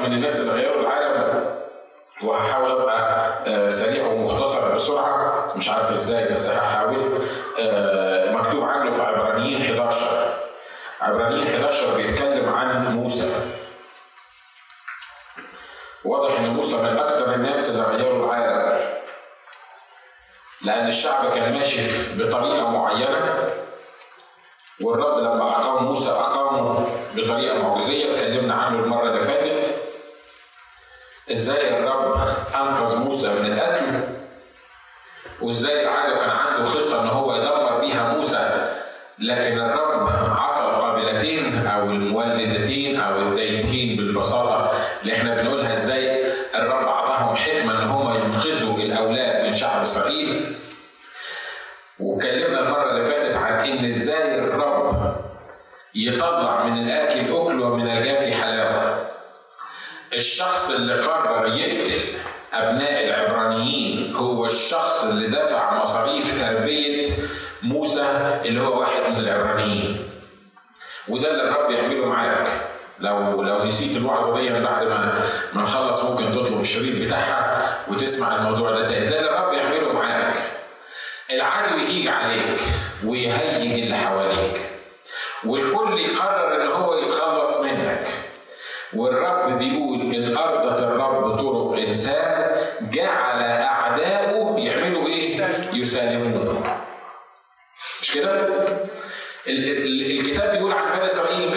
من الناس اللي غيروا العالم. وهحاول أبقى آه، سريع ومختصر بسرعة. مش عارف إزاي بس هحاول. آه، مكتوب عنه في عبرانيين 11 عبرانيين 11 بيتكلم عن موسى. واضح إن موسى من أكثر الناس اللي غيروا العالم. لأن الشعب كان ماشي بطريقة معينة والرب لما أقام موسى أقامه بطريقة معجزية. اتكلمنا عنه المرة اللي فاتت. إزاي الرب أنقذ موسى من القتل؟ وإزاي العاده كان عنده خطة إن هو يدمر بيها موسى؟ لكن الرب الشخص اللي قرر يقتل أبناء العبرانيين هو الشخص اللي دفع مصاريف تربية موسى اللي هو واحد من العبرانيين. وده اللي الرب يعمله معاك. لو لو نسيت الوعظه دي بعد ما ما نخلص ممكن تطلب الشريط بتاعها وتسمع الموضوع ده تاني. ده اللي الرب يعمله معاك. العدو يجي عليك ويهيج اللي حواليك. والكل يقرر إن هو يتخلص منك. والرب بيقول إن ارضت الرب طرق انسان جعل أعداؤه يعملوا إيه؟ يسالمونه مش كده؟ ال- ال- الكتاب بيقول عن بني إسرائيل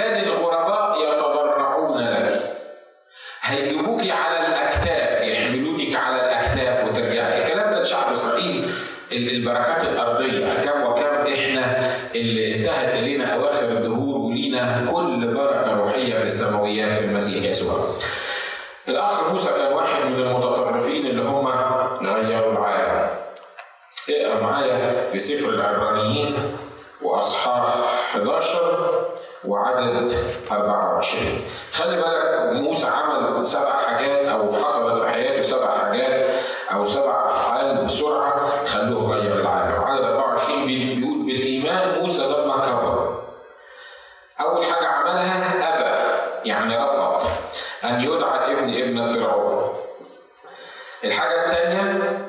المسيح يسوع. الاخ موسى كان واحد من المتطرفين اللي هم غيروا العالم. اقرأ معايا في سفر العبرانيين وأصحاح 11 وعدد 24 خلي بالك موسى عمل سبع حاجات أو حصلت في حياته سبع حاجات أو سبع أفعال بسرعة خلوه غير العالم وعدد 24 بي- بيقول بالإيمان موسى لما كبر أول حاجة عملها أبى يعني رفض أن يدعى ابن ابنه فرعون الحاجة الثانية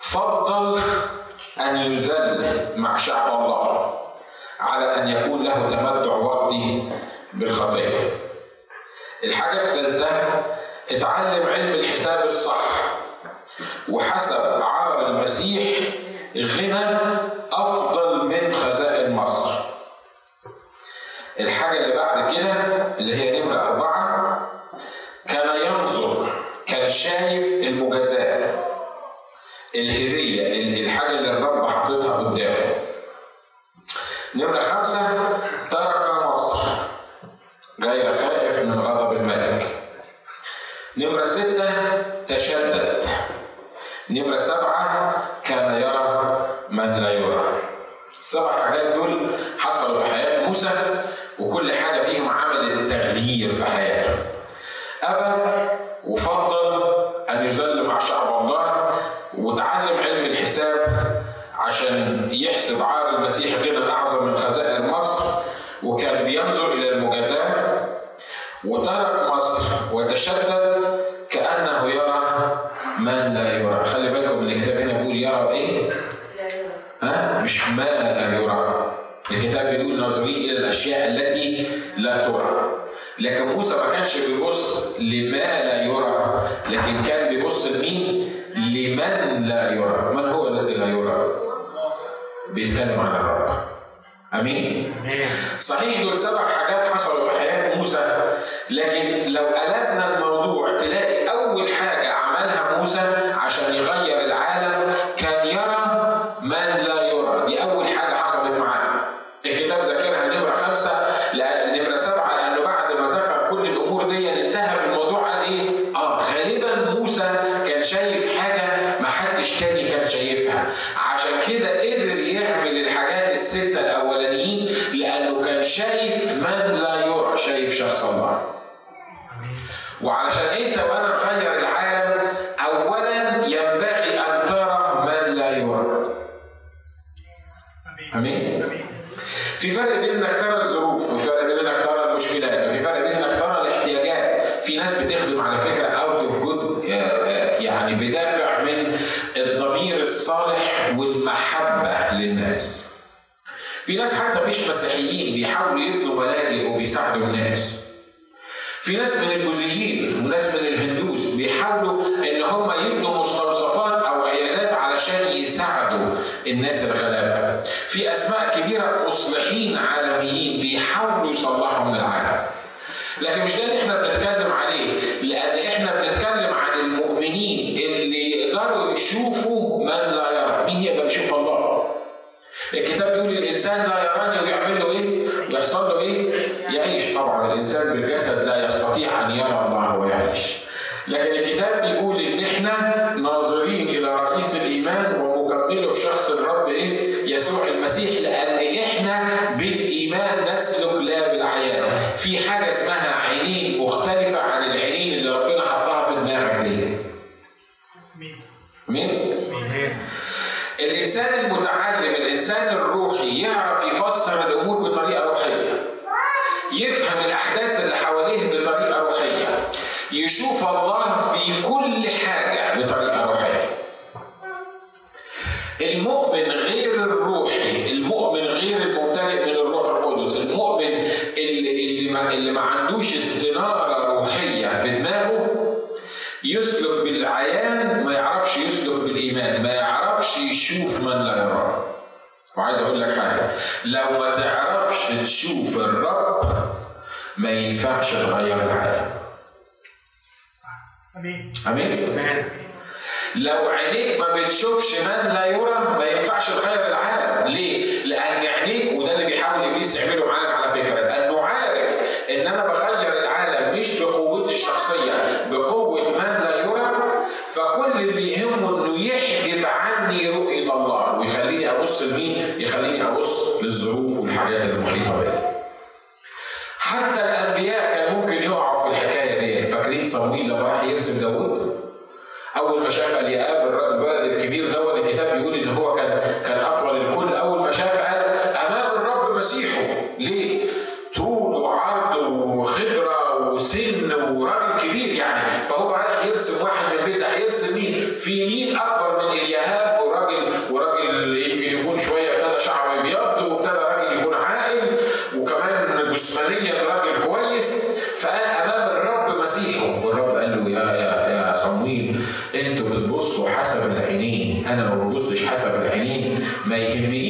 فضل أن يذل مع شعب الله على أن يكون له تمتع وقتي بالخطيه. الحاجة الثالثه اتعلم علم الحساب الصح وحسب عار المسيح غنى أفضل من خزائن مصر. الحاجة اللي بعد كده شايف المجازاه الهديه الحاجة اللي الرب حاططها قدامه. نمرة خمسة ترك مصر غير خائف من غضب الملك. نمرة ستة تشدد. نمرة سبعة كان يرى من لا يرى. السبع حاجات دول حصلوا في حياة موسى وكل حاجة فيهم عملت تغيير في حياته. أبى وفضل أن يذل مع شعب الله وتعلم علم الحساب عشان يحسب عار المسيح غنى أعظم من خزائن مصر وكان بينظر إلى المجازاة وترك مصر وتشدد كأنه يرى من لا يرى خلي بالكم من الكتاب هنا بيقول يرى إيه؟ ها؟ مش ما لا يرى الكتاب بيقول ناظرين إلى الأشياء التي لا ترى لكن موسى ما كانش بيبص لما لا يرى لكن كان بيبص لمين؟ لمن لا يرى من هو الذي لا يرى؟ بيتكلم عن الرب آمين صحيح دول سبع حاجات حصلوا في حياة موسى لكن لو قلبنا الموضوع تلاقي أول حاجة عملها موسى عشان يغير آمين. في فرق بين إنك ترى الظروف وفي فرق بين إنك ترى المشكلات وفي فرق بين إنك ترى الاحتياجات. في في ناس بتخدم على فكرة out of good يعني بدافع من الضمير الصالح والمحبة للناس. في ناس حتى مش مسيحيين بيحاولوا يبنوا ملاجئ وبيساعدوا الناس. في ناس من البوذيين وناس من الهندوس بيحاولوا إن هم يبنوا مستوصفات الناس الغلابة. في أسماء كبيرة مصلحين عالميين بيحاولوا يصلحوا من العالم. لكن مش ده اللي إحنا بنتكلم عليه، لأن إحنا بنتكلم عن المؤمنين اللي يقدروا يشوفوا من لا يرى، مين يقدر يشوف الله؟ الكتاب بيقول الإنسان لا يراني ويعمل له إيه؟ يحصل له إيه؟ يعيش طبعا الإنسان بالجسد لا يستطيع أن يرى الله ويعيش. لكن الكتاب الإنسان المتعلم الإنسان الروحي يعرف يفسر الأمور بطريقة روحية. يفهم الأحداث اللي حواليه بطريقة روحية. يشوف الله في كل حاجة بطريقة لو ما تعرفش تشوف الرب ما ينفعش تغير العالم. آمين. آمين؟ لو عينيك ما بتشوفش من لا يرى ما ينفعش تغير العالم. ليه؟ لأن عينيك وده اللي بيحاول ابليس يعمله معاك على فكرة لأنه عارف إن أنا بغير العالم مش بقوتي الشخصية بقوة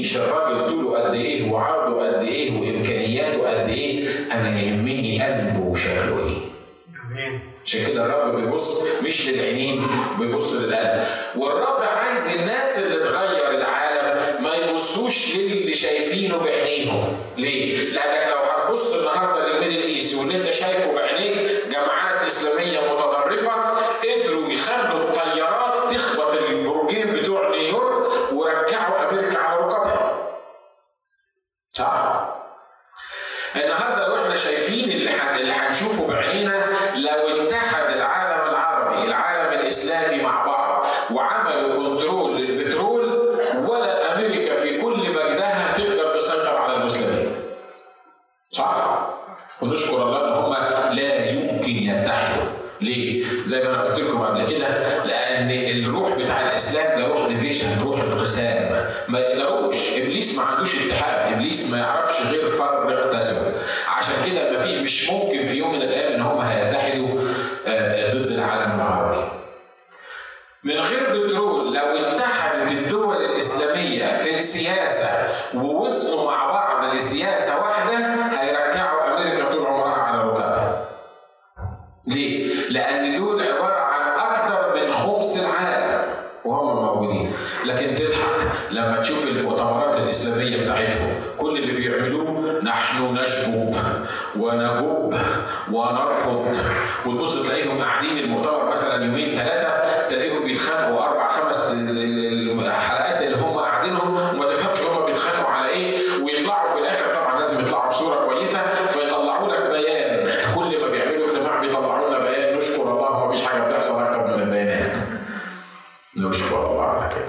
ما وعملوا control للبترول ولا أمريكا في كل مجدها تقدر تسيطر على المسلمين. صح؟ ونشكر الله إن هم لا يمكن يتحدوا. ليه؟ زي ما أنا قلت لكم قبل كده لأن الروح بتاع الإسلام ده روح division روح انقسام ما يقدروش إبليس ما عندوش اتحاد إبليس ما يعرفش غير فرق تسوى عشان كده ما في مش ممكن في يوم من الأيام إن هم هيتحدوا وتبص تلاقيهم قاعدين المؤتمر مثلا يومين ثلاثة تلاقيهم بيتخانقوا أربع خمس ال- ال- الحلقات اللي هم قاعدينهم وما تفهمش هم بيتخانقوا على إيه، ويطلعوا في الآخر طبعا لازم يطلعوا بصورة كويسة فيطلعوا لك بيان، كل ما بيعملوا اجتماع بيطلعوا لنا بيان نشكر الله ما فيش حاجة بتحصل أكتر من البيانات. نشكر الله على كده.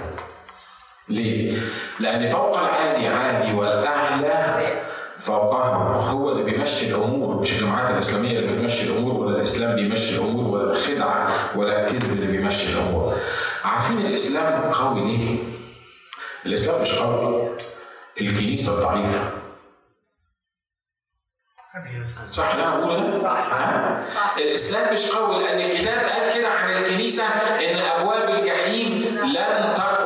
ليه؟ لأن فوق العالي عالي والأعلى فوقهم هو اللي بيمشي الأمور مش الجماعات الإسلامية اللي بتمشي الأمور ولا الإسلام بيمشي الأمور ولا الخدعة ولا الكذب اللي بيمشي الأمور. عارفين الإسلام قوي ليه؟ الإسلام مش قوي الكنيسة ضعيفة. صح لا أقول صح. الإسلام مش قوي لأن الكتاب قال كده عن الكنيسة إن أبواب الجحيم لن تقوى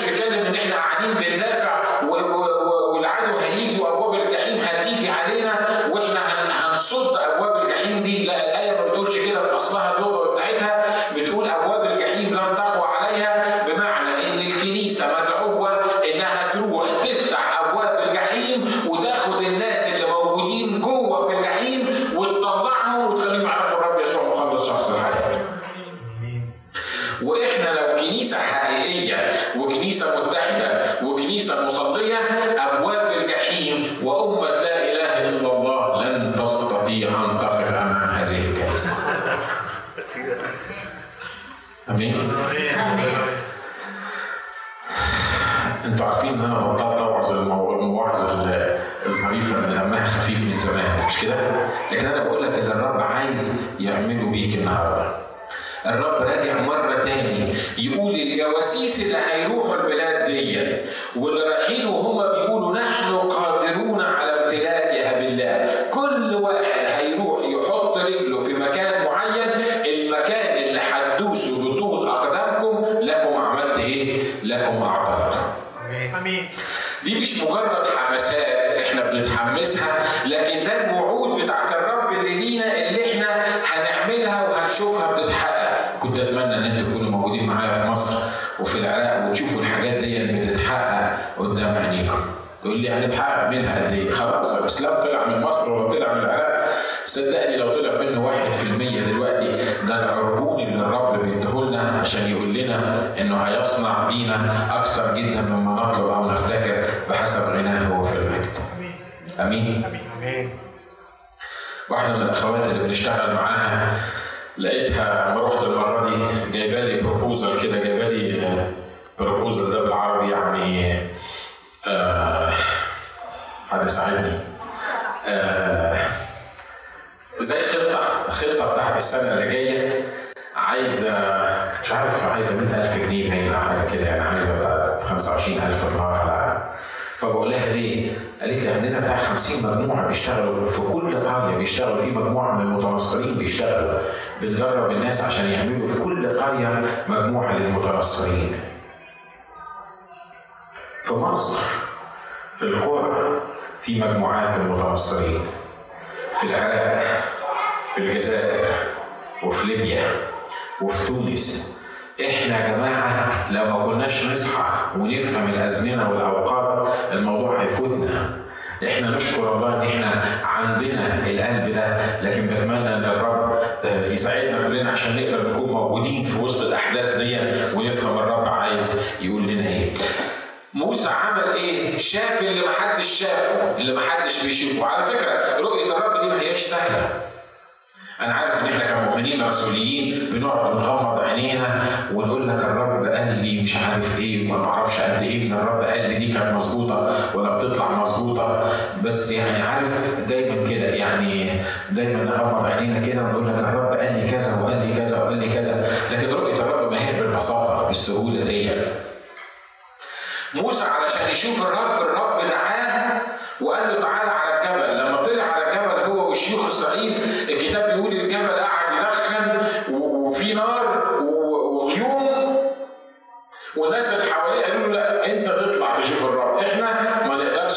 مش بيتكلم إن إحنا قاعدين بندافع آمين. أنتوا عارفين ان أنا بطلت أوعظ المواعظ الظريفه اللي دمها خفيف من زمان مش كده؟ لكن أنا بقول لك اللي الرب عايز يعمله بيك النهارده. الرب راجع مرة تاني يقول الجواسيس اللي هيروحوا البلاد دي واللي رايحين وهم بيقولوا نحن مش مجرد حماسات إحنا بنتحمسها لكن ده الوعود بتاعت الرب اللي لينا اللي إحنا هنعملها وهنشوفها بتتحقق. كنت أتمنى إن أنتوا تكونوا موجودين معايا في مصر وفي العراق وتشوفوا الحاجات دي بتتحقق قدام عينيكم. تقول لي هنتحقق منها قد إيه؟ خلاص الإسلام طلع من مصر ولا طلع من العراق. صدقني لو طلع منه واحد في المية دلوقتي ده العربون اللي الرب بيديهولنا عشان يقول لنا إنه هيصنع بينا أكثر جدا مما نطلب أو نفتكر بحسب غناه هو في المجد. آمين؟ آمين واحدة من الأخوات اللي بنشتغل معاها لقيتها لما رحت المرة دي جايبة لي بروبوزل كده جايبة لي بروبوزل ده بالعربي يعني آه حد يساعدني آه زي خطة خطة بتاعت السنة اللي جاية عايزة مش عارف عايزة 100000 جنيه باين حاجة كده يعني عايزة بتاع 25000 دولار على فبقول لها ليه؟ قالت لي عندنا بتاع 50 مجموعة بيشتغلوا في كل قرية بيشتغلوا في مجموعة من المتنصرين بيشتغلوا بندرب الناس عشان يعملوا في كل قرية مجموعة للمتنصرين. في مصر في القرى في مجموعات للمتنصرين. في العراق في الجزائر وفي ليبيا وفي تونس إحنا يا جماعة لو ما كناش نصحى ونفهم الأزمنة والأوقات الموضوع هيفوتنا إحنا نشكر الله إن إحنا عندنا القلب ده لكن بتمنى إن الرب يساعدنا كلنا عشان نقدر نكون موجودين في وسط الأحداث دي ونفهم الرب عايز يقول لنا إيه موسى عمل إيه؟ شاف اللي محدش شافه، اللي محدش بيشوفه، على فكرة رؤية الرب دي ما هياش سهلة. أنا عارف إن إحنا كمؤمنين رسوليين بنقعد نغمض عينينا ونقول لك الرب قال لي مش عارف إيه وما أعرفش قد إيه من الرب قال لي دي كانت مظبوطة ولا بتطلع مظبوطة. بس يعني عارف دايما كده يعني دايما نغمض عينينا كده ونقول لك الرب قال لي كذا وقال لي كذا وقال لي كذا. لكن رؤية الرب ما هي بالبساطة بالسهوله دي. موسى علشان يشوف الرب الرب دعاه وقال له تعالى على الجبل. لما طلع على الجبل هو وشيوخ اسرائيل الكتاب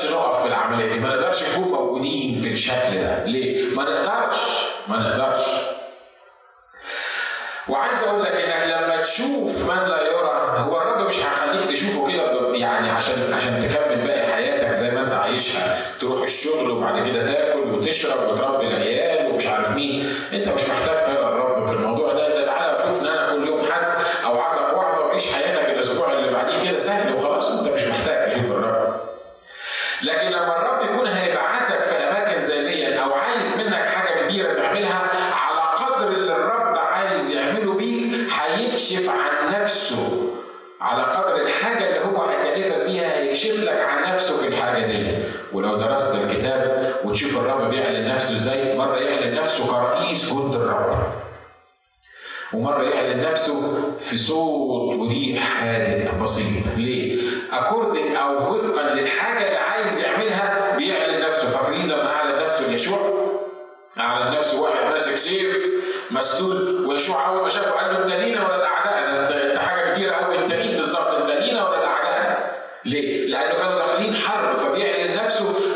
نقدرش نقف في العملية دي ما نقدرش نكون موجودين في الشكل ده. ليه؟ ما نقدرش ما نقدرش. وعايز أقول لك إنك لما تشوف من لا يرى هو الرب مش هيخليك تشوفه كده يعني عشان عشان تكمل باقي حياتك زي ما أنت عايشها. تروح الشغل وبعد كده تاكل وتشرب وتربي العيال ومش عارف مين. أنت مش محتاج ترى الرب في الموضوع وتشوف الرب بيعلن نفسه إزاي مرة يعلن نفسه كرئيس جند الرب ومرة يعلن نفسه في صوت وريح هادئ بسيط، ليه؟ أكوردنج أو وفقا للحاجة اللي عايز يعملها بيعلن نفسه، فاكرين لما أعلن نفسه ليشوع؟ أعلن نفسه واحد ماسك سيف مسدود ويشوع أول ما شافه قال له أنت لينا ولا الأعداء؟ أنت حاجة كبيرة أوي أنت مين بالظبط؟ أنت لينا ولا الأعداء؟ ليه؟ لأنه كانوا داخلين حرب فبيعلن نفسه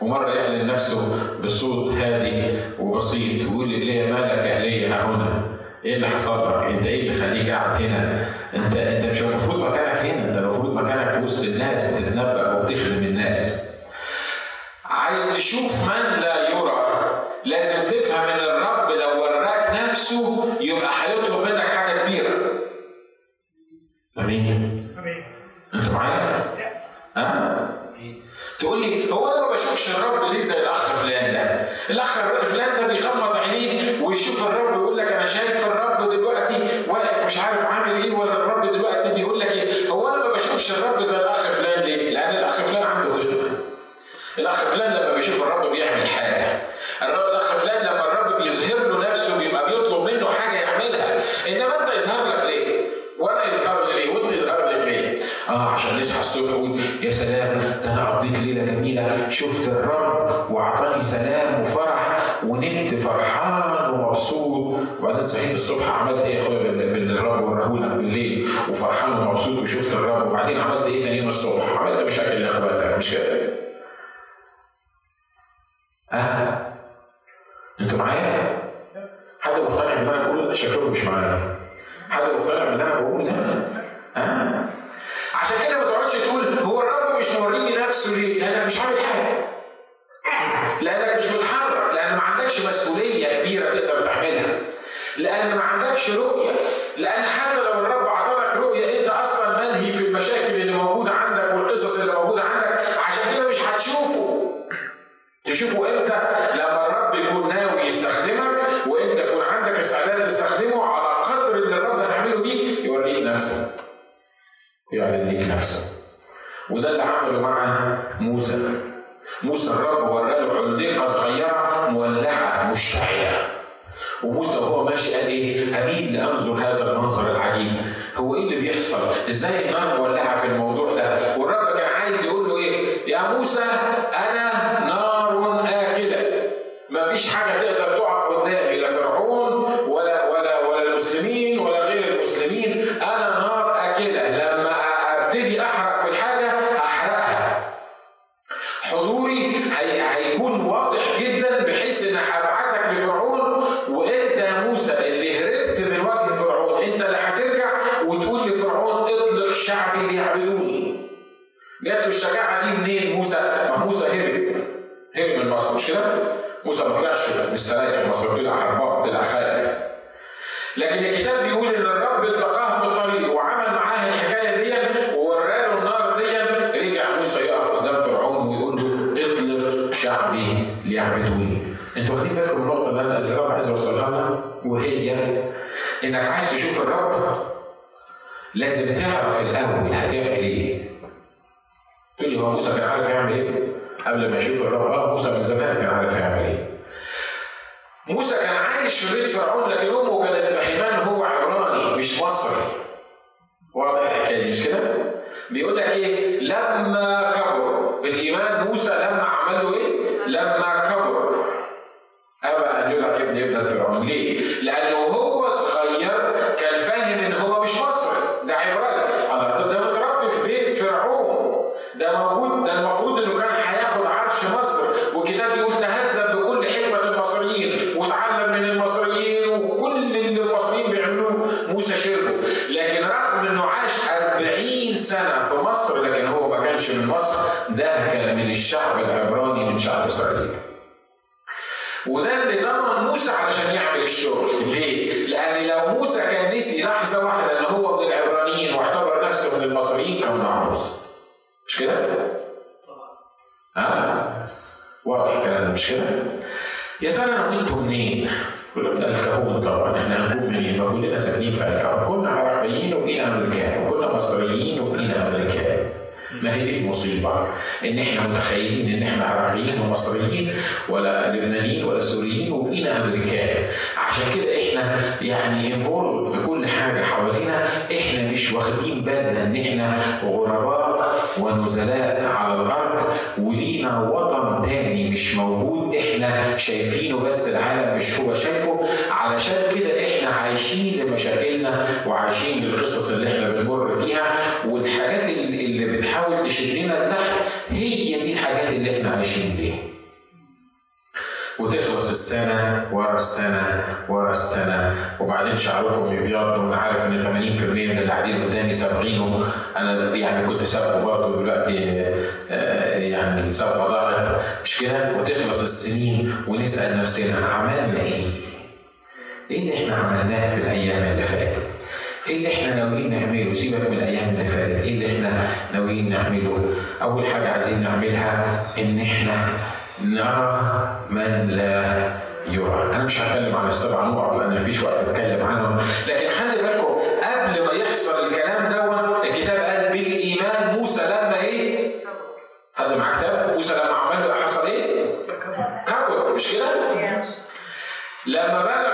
ومرة يعلن نفسه بصوت هادي وبسيط ويقول لي مالك يا ليا هنا إيه اللي حصل لك؟ أنت إيه اللي خليك قاعد هنا؟ أنت أنت مش المفروض مكانك هنا، أنت المفروض مكانك في وسط الناس بتتنبأ وبتخدم الناس. عايز تشوف من لا يرى لازم تفهم إن الرب لو وراك نفسه يبقى هيطلب منك حاجة كبيرة. آمين؟ آمين. أنتوا معايا؟ ها؟ تقول لي هو أنا ما بشوفش الرب ليه زي الأخ فلان ده؟ الأخ فلان ده بيغمض عينيه ويشوف الرب ويقول لك أنا شايف الرب دلوقتي واقف مش عارف عامل إيه ولا الرب دلوقتي بيقول لك إيه؟ هو أنا ما بشوفش الرب زي الأخ فلان ليه؟ لأن الأخ فلان عنده ظلم. الأخ فلان لما بيشوف الرب بيعمل حاجة. الرب الاخ فلان لما الرب بيظهر له نفسه بيبقى بيطلب منه حاجة يعملها، انما انت يظهر لك ليه؟ وأنا يظهر لي ليه؟ وانت يظهر لك ليه؟ آه عشان نصحى الصبح ونقول يا سلام ده أنا قضيت ليلة جميلة شفت الرب واعطاني سلام وفرح ونمت فرحان ومبسوط وبعدين صحيت الصبح عملت إيه يا إخويا باللي الرب وراه بالليل وفرحان ومبسوط وشفت الرب وبعدين عملت إيه تاني الصبح؟ عملت مشاكل اللي اخواتك مش كده؟ عندكش رؤية، لأن حتى لو الرب عطاك رؤية أنت أصلا ملهي في المشاكل اللي موجودة عندك والقصص اللي موجودة عندك، عشان كده مش هتشوفه. تشوفه إمتى؟ لما الرب يكون ناوي يستخدمك وإنت يكون عندك استعداد تستخدمه على قدر اللي الرب هيعمله بيك يوريك نفسك. يعلن ليك نفسه وده اللي عمله مع موسى موسى الرب وراله علقه صغيرة مولعة مشتعلة وموسى وهو ماشي قال إيه؟ اميل لأنظر هذا المنظر العجيب هو إيه اللي بيحصل؟ إزاي النار مولعة في الموضوع ده؟ والرب كان عايز يقول له إيه؟ يا موسى لكن الكتاب بيقول إن الرب التقاه في الطريق وعمل معاه الحكاية دي ووراله النار دي رجع موسى يقف قدام فرعون ويقول له اطلق شعبي ليعبدوني. أنتوا واخدين بالكم النقطة اللي أنا الرب عايز اوصلها لنا؟ وهي إنك عايز تشوف الرب لازم تعرف الأول هتعمل إيه. تقول لي هو موسى كان عارف يعمل إيه؟ قبل ما يشوف الرب. آه موسى من زمان كان عارف يعمل إيه. موسى كان عايش في بيت فرعون لكن أمه كانت مش مصري واضح الحكاية دي مش كده؟ بيقول لك إيه؟ لما كبر بالايمان موسى لما عمل له إيه؟ لما كبر ابى أن يدعى ابن ابن فرعون ليه؟ لأنه هو صغير ضمن موسى علشان يعمل الشغل ليه؟ لأن لو موسى كان نسي لحظه واحدة ان هو من العبرانيين واعتبر نفسه من المصريين كان ضاع موسى مش كده؟ ها؟ واضح الكلام ده مش كده؟ يا ترى أنا وانتوا منين؟ كلنا الكهون طبعا إحنا هنكون منين؟ ما كلنا ساكنين في الكهون كنا عربيين وبقينا أمريكان وكنا مصريين وبقينا أمريكان ما هي المصيبة؟ إن إحنا متخيلين إن إحنا عراقيين ومصريين ولا لبنانيين ولا سوريين وبقينا أمريكان، عشان كده إحنا يعني انفولد في كل حاجة حوالينا، إحنا مش واخدين بالنا إن إحنا غرباء ونزلاء على الأرض ولينا وطن تاني مش موجود. إحنا شايفينه بس العالم مش هو شايفه، علشان كده إحنا عايشين لمشاكلنا وعايشين للقصص اللي إحنا بنمر فيها والحاجات اللي بتحاول تشدنا لتحت هي دي الحاجات اللي إحنا عايشين بيها. وتخلص السنة ورا السنة ورا السنة وبعدين شعركم يبيض وأنا عارف إن 80% من اللي قاعدين قدامي سابقينه أنا يعني كنت سابقه برضه دلوقتي آه، يعني سابقة ضاعت مش كده؟ وتخلص السنين ونسأل نفسنا عملنا إيه؟ إيه اللي إحنا عملناه في الأيام اللي فاتت؟ إيه اللي إحنا ناويين نعمله سيبك من الأيام اللي فاتت إيه اللي إحنا ناويين نعمله. أول حاجة عايزين نعملها إن إحنا نرى من لا يرى. أنا مش هتكلم عن السبع نقط لأن مفيش وقت أتكلم عنهم لكن خلي بالكم قبل ما يحصل الكلام دون الكتاب قال بالإيمان موسى لما إيه؟ حد معاه كتاب؟ موسى لما عمل له حصل إيه؟ كبر. مش كده؟ لما بلغ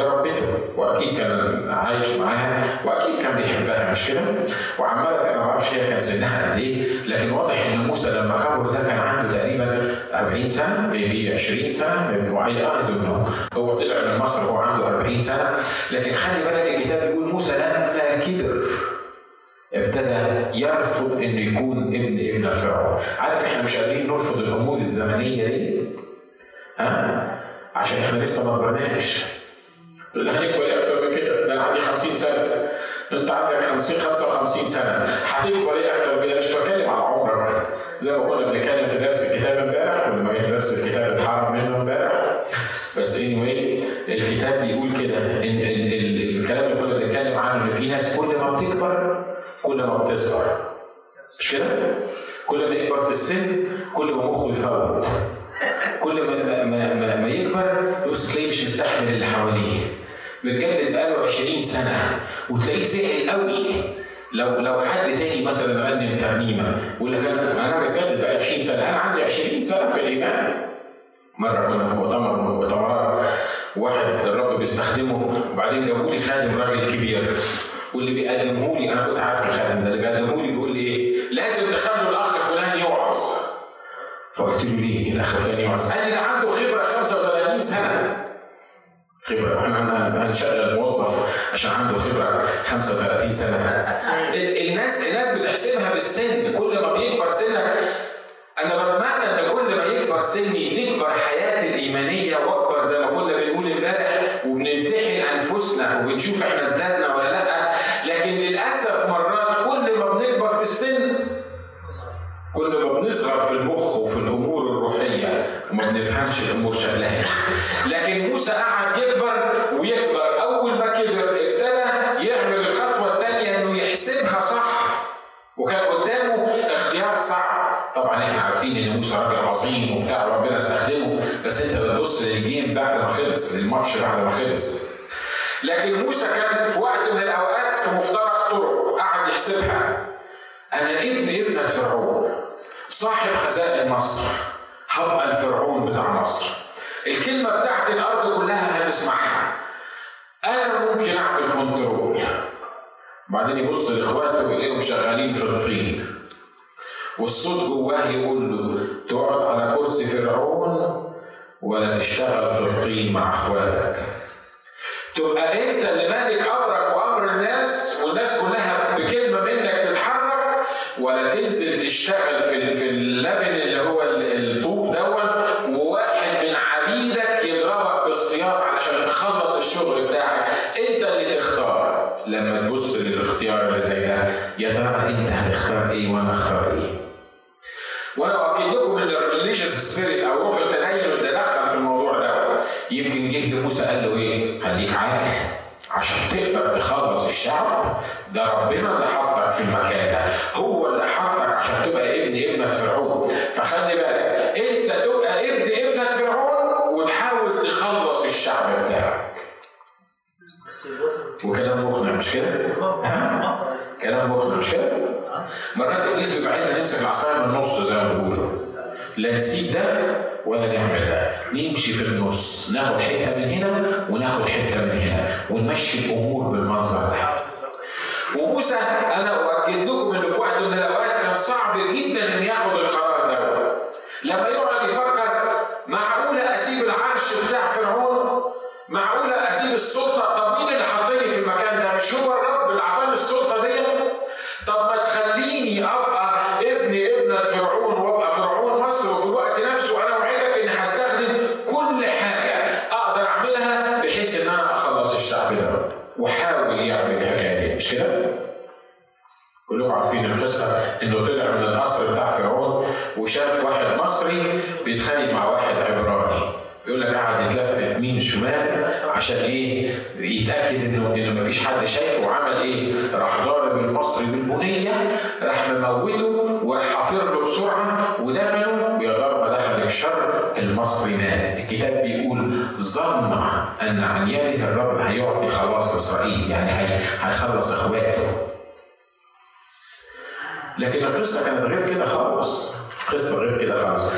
ربته وأكيد كان عايش معاها وأكيد كان بيحبها مش كده؟ وعمال ما أعرفش هي كان سنها قد إيه لكن واضح إن موسى لما كبر ده كان عنده تقريبا 40 سنة بيبي 20 سنة وعيد انه هو طلع من مصر وهو عنده 40 سنة لكن خلي بالك الكتاب بيقول موسى لما كبر ابتدى يرفض إنه يكون ابن ابن الفرعون. عارف إحنا مش قادرين نرفض الأمور الزمنية دي؟ ها؟ عشان إحنا لسه ما كبرناش. لي هنكبر أكتر من كده ده أنا عندي 50 سنة. أنت عندك 50 55 سنة. هتكبر إيه أكتر من كده. مش بتكلم على عمرك. زي ما كنا بنتكلم في درس الكتاب امبارح ولما جيت درس الكتاب اتحرم منه امبارح. بس anyway الكتاب بيقول كده. ان ال- ال- الكلام اللي كنا بنتكلم عنه إن في ناس كل ما بتكبر كل ما بتصغر. مش كده؟ كل ما يكبر في السن كل ما مخه يفوت كل ما ما ما, ما, ما يكبر يبص تلاقيه مش مستحمل اللي حواليه. متجدد بقاله 20 سنة وتلاقيه زعل قوي لو لو حد تاني مثلا رنم ترنيمه يقول لك أنا متجدد بقى 20 سنة. أنا عندي 20 سنة في الإيمان. مرة كنا في مؤتمر من المؤتمرات واحد الرب بيستخدمه وبعدين جابوا لي خادم راجل كبير واللي بيقدمه لي أنا كنت عارف الخادم ده اللي بيقدمه لي بيقول لي إيه لازم تخلوا الأخ فلان يوعظ فقلت له ليه الأخ فلان يوعظ قال لي ده عنده خبرة 35 سنه خبرة. إحنا هنشغل موظف عشان عنده خبرة 35 سنة. ال- الناس الناس بتحسبها بالسن. كل ما بيكبر سنك أنا بتمنى إن كل ما يكبر سني تكبر حياتي الإيمانية وأكبر زي ما كنا بنقول امبارح وبنمتحن أنفسنا وبنشوف إحنا ازدادنا ولا لأ. لكن للأسف مرات كل ما بنكبر في السن كل ما بنصغر في المخ وفي الأمور الروحية وما بنفهمش الأمور شكلها إيه. لكن موسى قعد بعد ما خلص لكن موسى كان في وقت من الأوقات في مفترق طرق قعد يحسبها. أنا ابن ابنة فرعون صاحب خزائن مصر. هبقى الفرعون بتاع مصر. الكلمة بتاعت الأرض كلها هنسمعها أنا ممكن أعمل كنترول بعدين يبص لإخواته ويلاقيهم شغالين في الطين. والصوت جواه يقول له تقعد على كرسي فرعون ولا تشتغل في الطين مع إخواتك. تبقى انت اللي مالك امرك وامر الناس والناس كلها بكلمة منك تتحرك ولا تنزل تشتغل في في اللبن اللي هو ال- الطوب دون وواحد من عبيدك يضربك بالاصطياد علشان تخلص الشغل بتاعك. انت اللي تختار. لما تبص للاختيار اللي زي ده يا ترى انت هتختار إيه وأنا اختار إيه؟ الشعب ده ربنا اللي حطك في المكان ده هو اللي حطك عشان تبقى ابن ابنة فرعون فخلي بالك انت تبقى ابن ابنة فرعون وتحاول تخلص الشعب بتاعك وكلام مقنع مش كده؟ كلام مقنع مش كده؟ مرات ابليس بيبقى عايزنا نمسك العصاية من النص زي ما بيقولوا لا نسيب ده ولا نعمل ده نمشي في النص ناخد حتة من هنا وناخد حتة من هنا ونمشي الأمور بالمنظر ده وموسى أنا أؤكد لكم انه في وقت من الأوقات كان صعب جدا إن ياخد القرار ده. لما يقعد يفكر معقوله أسيب العرش بتاع فرعون؟ معقوله أسيب السلطة؟ طب مين اللي حطني في المكان ده؟ مش هو الرب اللي أعطاني السلطة دي طب ما تخليني ابقى ابن ابنه فرعون وابقى فرعون مصر وفي الوقت نفسه أنا اوعدك اني هستخدم كل حاجة أقدر اعملها بحيث ان أنا اخلص الشعب ده وحاول يعمل الحكاية دي مش كده؟ كلكم عارفين القصة انه طلع من القصر بتاع فرعون وشاف واحد مصري بيتخانق مع واحد عبراني. يقول لك قعد يتلفت يمين شمال عشان إيه؟ يتأكد انه ان مفيش حد شايفه. وعمل إيه؟ راح ضارب المصري بالبنية راح مموته وراح حافر له بسرعة ودفنه. ويا ضربه دخل الشر المصري مات. الكتاب بيقول ظن أن عن يده الرب هيعطي خلاص إسرائيل. يعني هي هيخلص إخواته. لكن القصة كانت غير كده خالص. قصه غير كده خالص.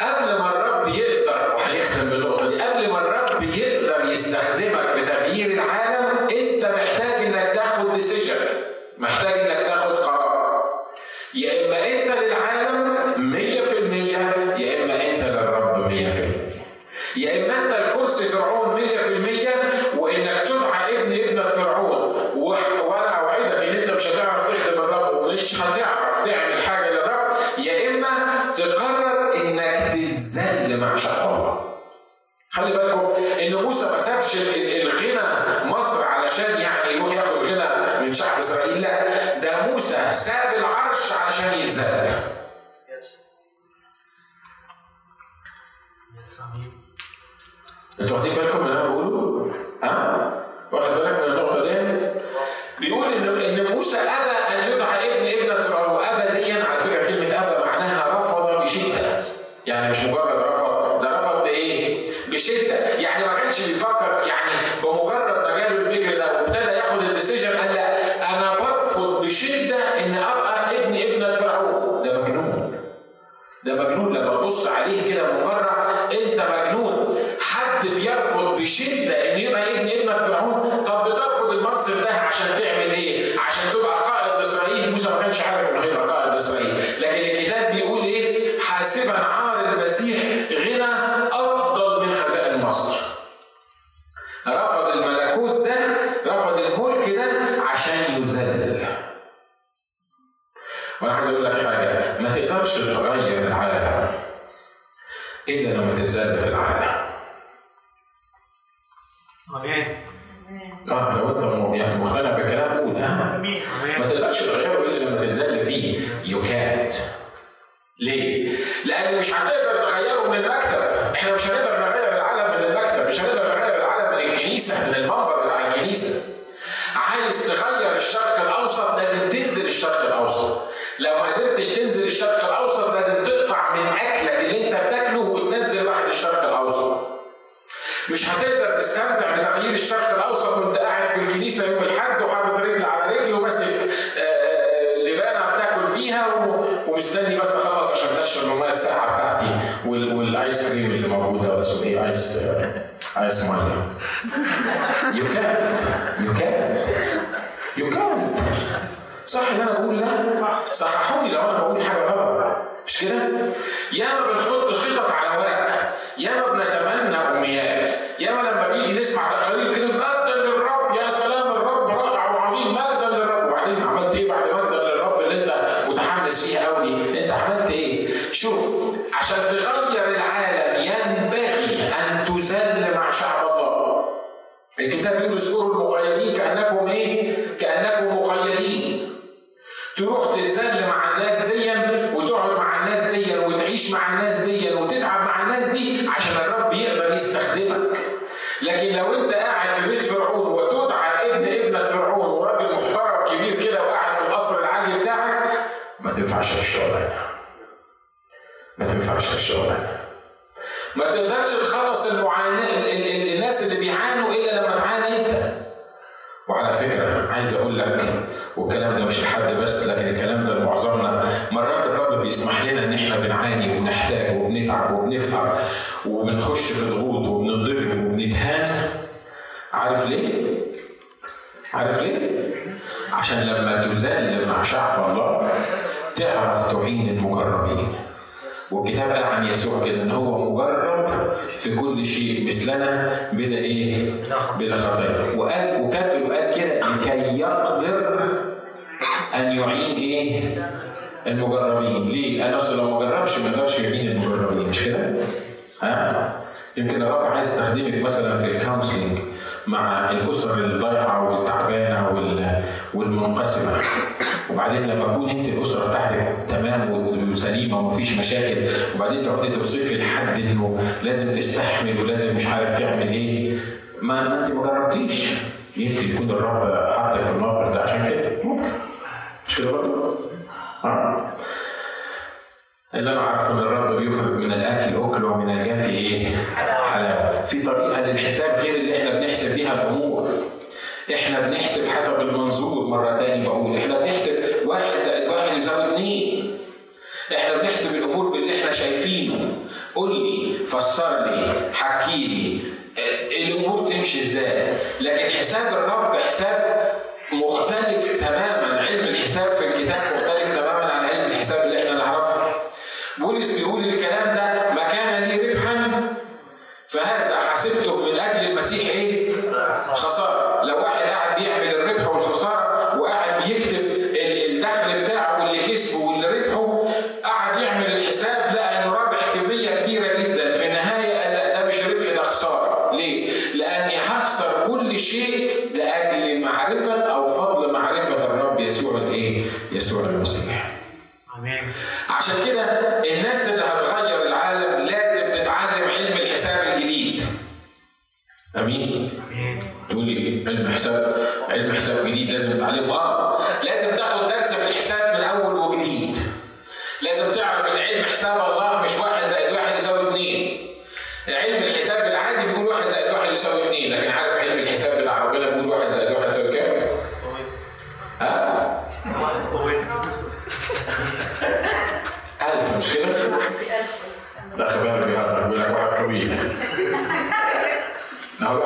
قبل ما الرب يقدر وهنختم بالنقطة دي؟ قبل ما الرب يقدر يستخدمك في تغيير العالم أنت محتاج إنك تاخد ديسيجن محتاج إنك تاخد قرار. يا إما أنت للعالم 100% يا إما أنت للرب 100% يا إما أنت الكرسي فرعون 100% وإنك تدعى ابن ابنة فرعون وأنا أوعدك إن أنت مش هتعرف تخدم الرب ومش هتعرف مع الله خلي بالكم إن موسى ما سابش الغنى مصر علشان يعني يروح ياخد غنى من شعب إسرائيل. لا ده موسى ساب العرش علشان يتذل أنتوا واخدين بالكم من اللي أنا بقوله؟ ها؟ واخد an صح اللي أنا بقول ده؟ صححوني لو أنا بقول حاجة غلط. مش كده؟ ياما بنحط خطط على ورق. ياما بنتمنى أمنيات. ياما لما بيجي نسمع تقارير كده مجدا للرب. يا سلام الرب رائع وعظيم. مجدا للرب. وبعدين عملت إيه بعد مجدا للرب اللي أنت متحمس فيها قوي أنت عملت إيه؟ شوف عشان تغير العالم ينبغي أن تذل الكتاب بيقول تقدرش تخلص المعاناة الناس اللي بيعانوا إلا لما تعاني انت وعلى فكرة عايز أقول لك والكلام ده مش لحد بس لكن الكلام ده لمعظمنا مرات الرب بيسمح لنا إن إحنا بنعاني وبنحتاج وبنتعب وبنفقر وبنخش في ضغوط وبنضرب وبنتهان عارف ليه؟ عارف ليه؟ عشان لما تذل مع شعب الله تعرف تعين المجربين والكتاب قال عن يسوع كده إن هو مجرب في كل شيء مثلنا بلا إيه؟ بلا خطايا وقال وكتب وقال كده لكي يقدر أن يعين إيه؟ المجربين ليه؟ لأن أصل لو ما جربش ما يقدرش يعين المجربين مش كده؟ ها؟ يمكن الرب عايز يستخدمك مثلا في الكونسلنج مع الأسر الضيعه والتعبانة والمنقسمة وبعدين لما تكون انت الاسره بتاعتك تمام وسليمه ومفيش مشاكل وبعدين تقعدي توصفي لحد انه لازم تستحمل ولازم مش عارف تعمل إيه ما, انت ما جربتيش يمكن يكون الرب حطك في الموقف ده عشان كده ممكن مش كده برضه؟ آه. اللي أنا أعرفه إن الرب بيخرج من الأكل اكل ومن الجاف إيه؟ حلاوة. في طريقة للحساب غير اللي إحنا بنحسب بيها الأمور. إحنا بنحسب حسب المنظور مرة تاني بقول إحنا بنحسب واحد زائد واحد يساوي اثنين. إحنا بنحسب الأمور باللي إحنا شايفينه. قول لي فسر لي حكي لي الأمور تمشي إزاي؟ لكن حساب الرب حساب مختلف تماما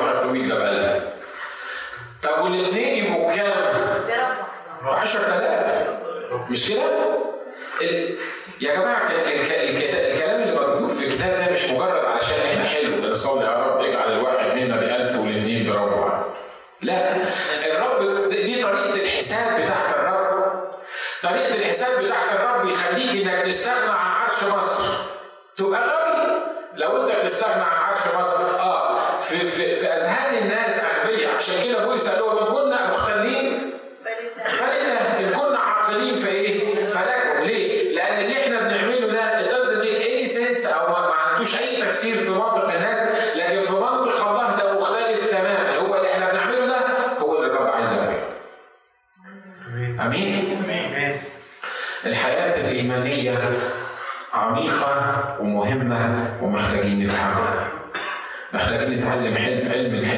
واحد طويل بقى طب والاثنين يبقوا كام؟ 10000 مش كده؟ ال... يا جماعة الك... الك... الكلام اللي موجود في الكتاب ده مش مجرد علشان إحنا حلو بنصلي يا رب اجعل الواحد منا بألف والاثنين بروعه. لا الرب دي طريقة الحساب بتاعت الرب. طريقة الحساب بتاعت الرب يخليك إنك تستغنى عن عرش مصر. تبقى غبي لو انت بتستغنى عن عرش مصر في في, في أذهان الناس أغبياء. عشان كده بولس قال لهم إن كنا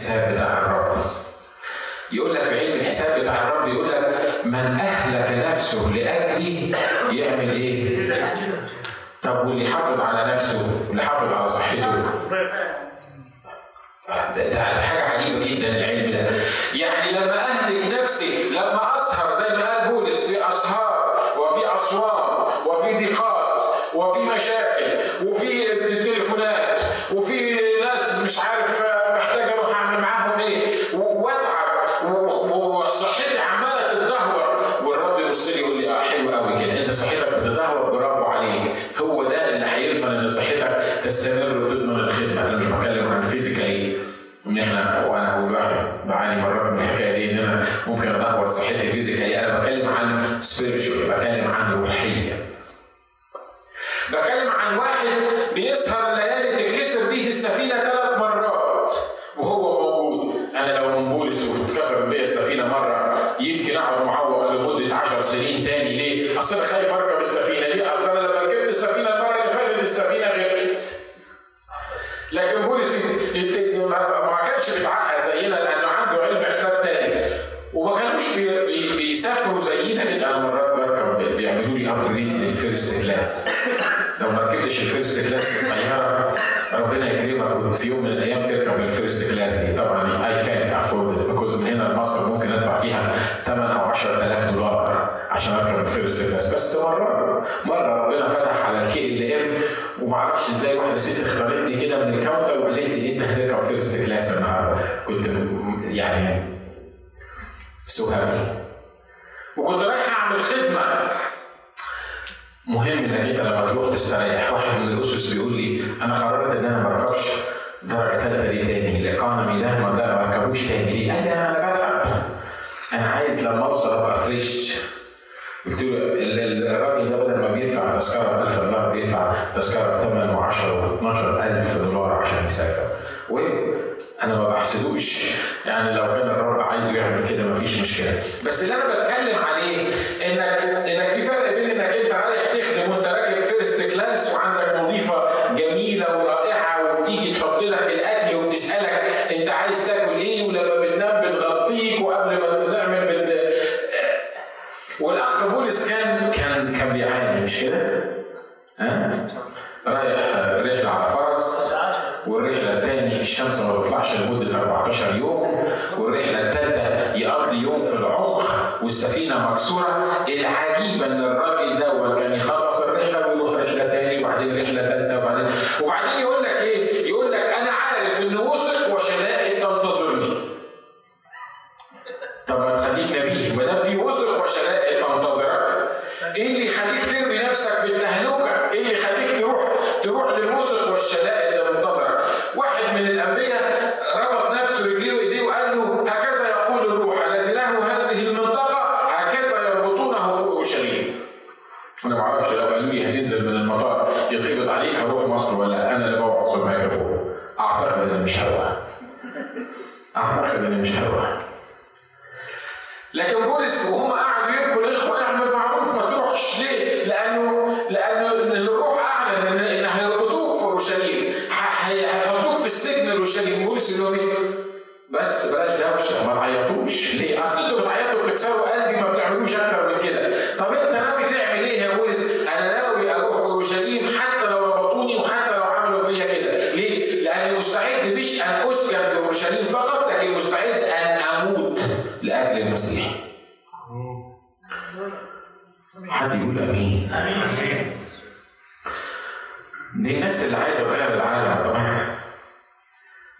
الحساب بتاع الرب. يقول لك في علم الحساب بتاع الرب يقول لك من أهلك نفسه لاجلي يعمل إيه؟ طب واللي يحافظ على نفسه واللي يحافظ على صحته ده, ده حاجة عجيبة جدا العلم ده يعني لما أهلك نفسي لما أسهر زي ما قال بولس في أسهار وفي اصوام وفي ضيقات وفي مشاكل وفي تستمر وتضمن الخدمة. أنا مش بتكلم عن physically إن إحنا وأنا اول واحد بعاني مرات من الحكاية دي إن أنا ممكن ادهور صحتي physically أنا بتكلم عن spiritual ربنا يكرمك في يوم من الأيام تركب ال first class دي. طبعا اي كان افورد بيكوز من هنا لمصر ممكن أدفع فيها 8 أو 10000 دولار عشان أركب ال first class بس مرة مرة ربنا فتح على ال KLM وما أعرفش إزاي واحدة ست اختارتني كده من ال counter وقالت لي انت هتركب first class النهارده كنت يعني so happy وكنت رايح أعمل خدمة. مهم إنك أنت لما تروح تستريح. واحد من الأسس بيقول لي أنا قررت إن أنا ما أركبش درجة ثالثه دي تاني الايكونومي ده ما اركبوش تاني. ليه؟ قال لي أنا بتعب أنا عايز لما أوصل أبقى فريش قلت له الراجل ده بدل ما بيدفع تذكرة ب 1000 دولار بيدفع تذكرة ب 8 و10 و 12000 دولار عشان يسافر. وأنا ما بحسدوش. يعني لو كان الرب عايز يعمل كده مفيش مشكلة. بس اللي أنا بتكلم عليه إنك رايح رحلة على فرس والرحلة الثانية الشمس ما بتطلعش لمدة 14 يوم والرحلة الثالثه يقضي يوم في العمق والسفينة مكسورة العجيب إن الراجل ده كان يخلص الرحلة ويروح رحلة ثاني وبعدين رحلة ثالثه وبعدين وبعدين يقول لك إيه؟ يقول لك أنا عارف إن وثق دي الناس اللي عايزة تغير العالم يا جماعة.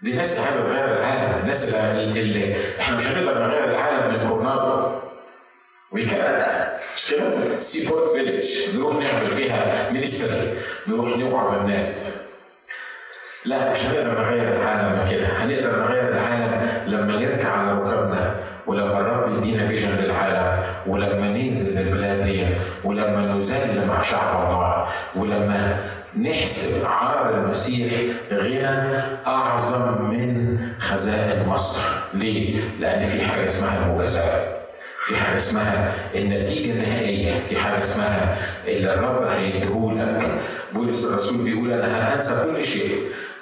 دي الناس اللي عايزة تغير العالم. الناس اللي, اللي إحنا مش هنقدر نغير العالم من Coronado ويكاد مش كده؟ Seaport Village نروح نعمل فيها ministry نروح نوعظ الناس. لا مش هنقدر نغير العالم كده. هنقدر نغير العالم لما نركع على ركبنا ولما الرب يدينا vision للعالم ولما ننزل البلاد دي ولما نذل مع شعب الله ولما نحسب عار المسيح غنى أعظم من خزائن مصر. ليه؟ لأن في حاجة اسمها المجازات في حاجة اسمها النتيجة النهائية. في حاجة اسمها اللي الرب هيديهولك بولس الرسول بيقول أنا هنسى كل شيء.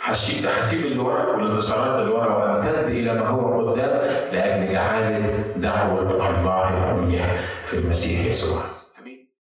هسيب هسيب اللي ورا والانتصارات اللي ورا وأمتد إلى ما هو قدام لأجل جعاله دعوة الله العليا في المسيح يسوع.